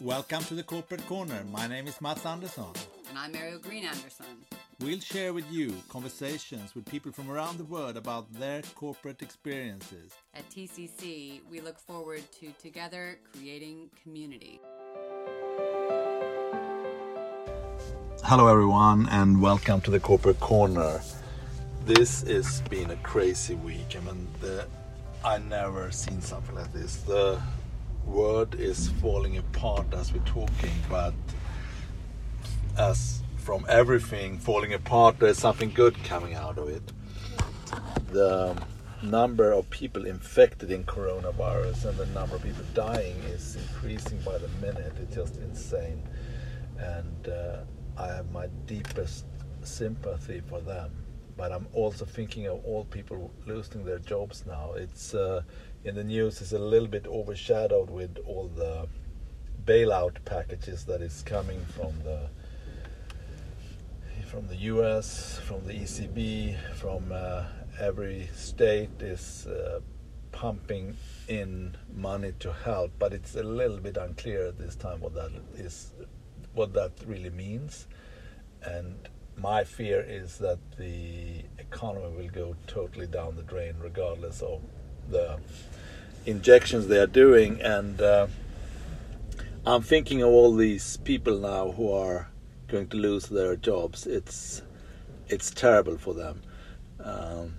Welcome to the Corporate Corner. My name is Mats Andersson. And I'm Ariel Green Anderson. We'll share with you conversations with people from around the world about their corporate experiences. At TCC, we look forward to together creating community. Hello, everyone, and welcome to the Corporate Corner. This has been a crazy week. I mean, the, I never seen something like this. The world is falling apart as we're talking, but as from everything falling apart, there's something good coming out of it. The number of people infected in coronavirus and the number of people dying is increasing by the minute. It's just insane. And uh, I have my deepest sympathy for them. But I'm also thinking of all people losing their jobs now. It's uh, in the news is a little bit overshadowed with all the bailout packages that is coming from the from the US, from the ECB, from uh, every state is uh, pumping in money to help, but it's a little bit unclear at this time what that is, what that really means, and my fear is that the economy will go totally down the drain regardless of the injections they are doing and uh, i'm thinking of all these people now who are going to lose their jobs. It's it's terrible for them. Um,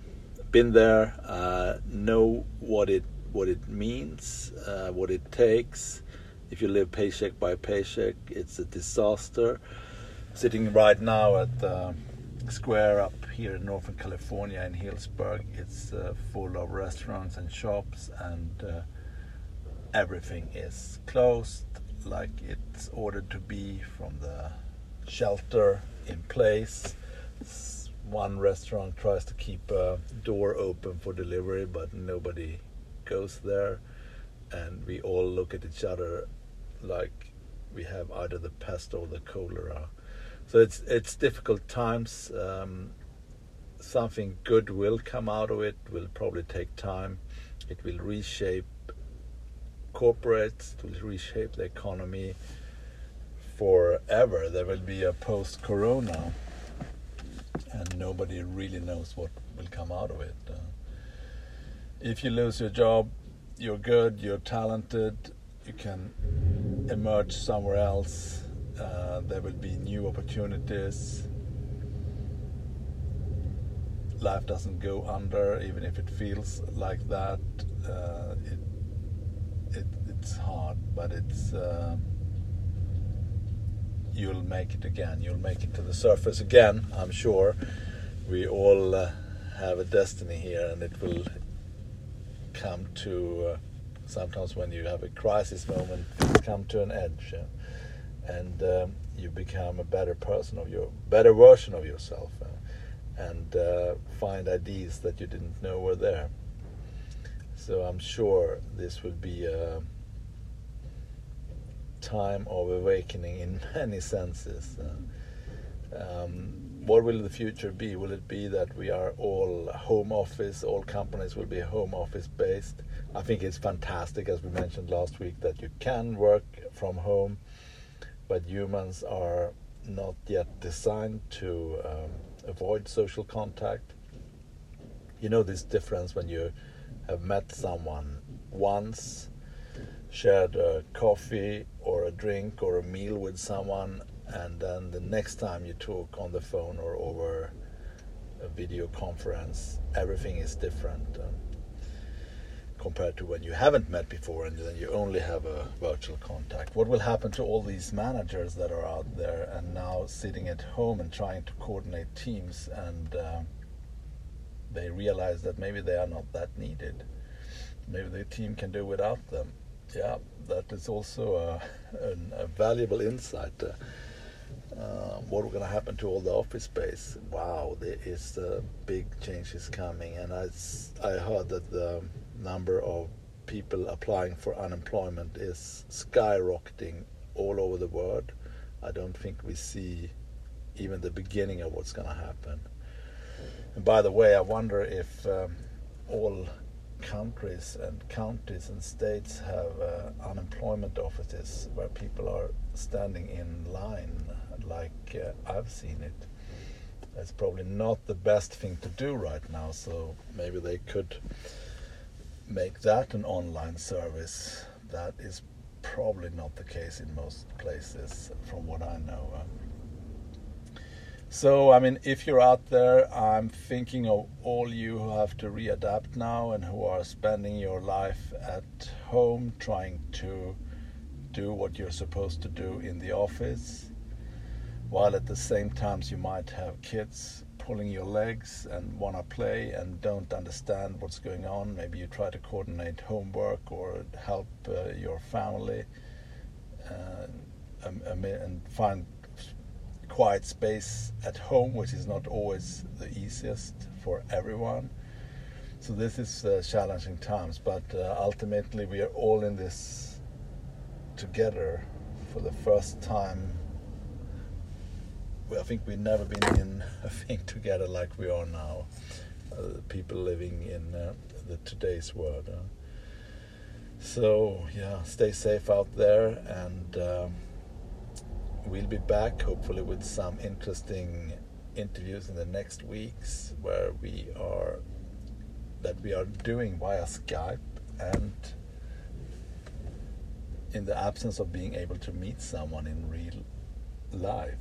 been there uh, know what it what it means uh, what it takes. If you live paycheck by paycheck it's a disaster. Sitting right now at the square up here in Northern California in Healdsburg. It's uh, full of restaurants and shops, and uh, everything is closed like it's ordered to be from the shelter in place. One restaurant tries to keep a door open for delivery, but nobody goes there, and we all look at each other like we have either the pest or the cholera so it's it's difficult times. Um, something good will come out of it. Will probably take time. It will reshape corporates. It will reshape the economy forever. There will be a post-corona, and nobody really knows what will come out of it. Uh, if you lose your job, you're good. You're talented. You can emerge somewhere else there will be new opportunities. Life doesn't go under, even if it feels like that. Uh, it, it, it's hard, but it's uh, you'll make it again. You'll make it to the surface again. I'm sure. We all uh, have a destiny here, and it will come to. Uh, sometimes when you have a crisis moment, come to an edge and um, you become a better person of your better version of yourself uh, and uh, find ideas that you didn't know were there. So i'm sure this will be a time of awakening in many senses uh, um, what will the future be? Will it be that we are all home office all companies will be home office based? I think it's fantastic as we mentioned last week that you can work from home but humans are not yet designed to um, avoid social contact. You know this difference when you have met someone once, shared a coffee or a drink or a meal with someone, and then the next time you talk on the phone or over a video conference, everything is different. Compared to when you haven't met before and then you only have a virtual contact. What will happen to all these managers that are out there and now sitting at home and trying to coordinate teams and uh, they realize that maybe they are not that needed? Maybe the team can do without them. Yeah, that is also a, a valuable insight. Uh, uh, what going to happen to all the office space? Wow, there is uh, big changes coming, and I, I heard that the number of people applying for unemployment is skyrocketing all over the world. I don't think we see even the beginning of what's going to happen. And by the way, I wonder if um, all countries and counties and states have uh, unemployment offices where people are standing in line like uh, I've seen it. That's probably not the best thing to do right now, so maybe they could make that an online service. That is probably not the case in most places, from what I know. So, I mean, if you're out there, I'm thinking of all you who have to readapt now and who are spending your life at home trying to do what you're supposed to do in the office, while at the same time you might have kids pulling your legs and want to play and don't understand what's going on. Maybe you try to coordinate homework or help uh, your family uh, and find quiet space at home, which is not always the easiest for everyone. So this is uh, challenging times, but uh, ultimately we are all in this together for the first time. I think we've never been in a thing together like we are now. Uh, people living in uh, the today's world. So yeah, stay safe out there and. Um, we'll be back hopefully with some interesting interviews in the next weeks where we are that we are doing via Skype and in the absence of being able to meet someone in real life.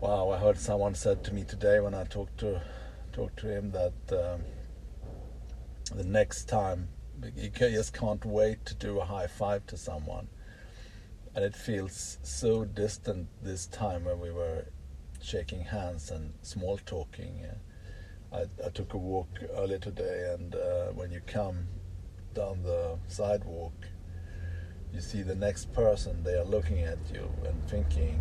wow, I heard someone said to me today when I talked to talked to him that um, the next time you just can't wait to do a high five to someone and it feels so distant this time when we were shaking hands and small talking. I, I took a walk earlier today, and uh, when you come down the sidewalk, you see the next person. They are looking at you and thinking,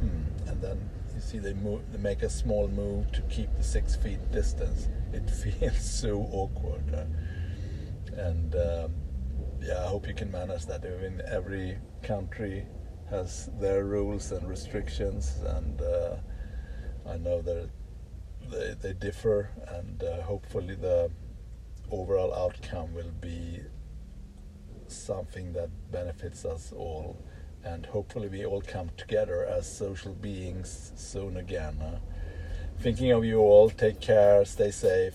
hmm, and then you see they move, they make a small move to keep the six feet distance. It feels so awkward, uh, and. Um, yeah, I hope you can manage that. I mean, every country has their rules and restrictions, and uh, I know that they, they differ, and uh, hopefully the overall outcome will be something that benefits us all, and hopefully we all come together as social beings soon again. Huh? Thinking of you all, take care, stay safe,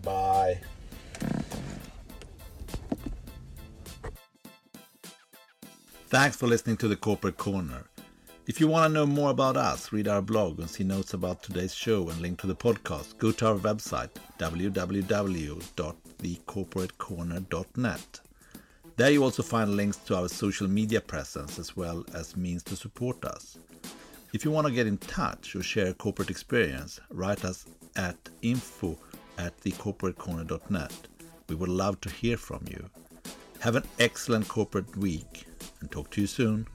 bye. Thanks for listening to the Corporate Corner. If you want to know more about us, read our blog and see notes about today's show and link to the podcast, go to our website www.thecorporatecorner.net. There you also find links to our social media presence as well as means to support us. If you want to get in touch or share a corporate experience, write us at info at thecorporatecorner.net. We would love to hear from you. Have an excellent corporate week and talk to you soon.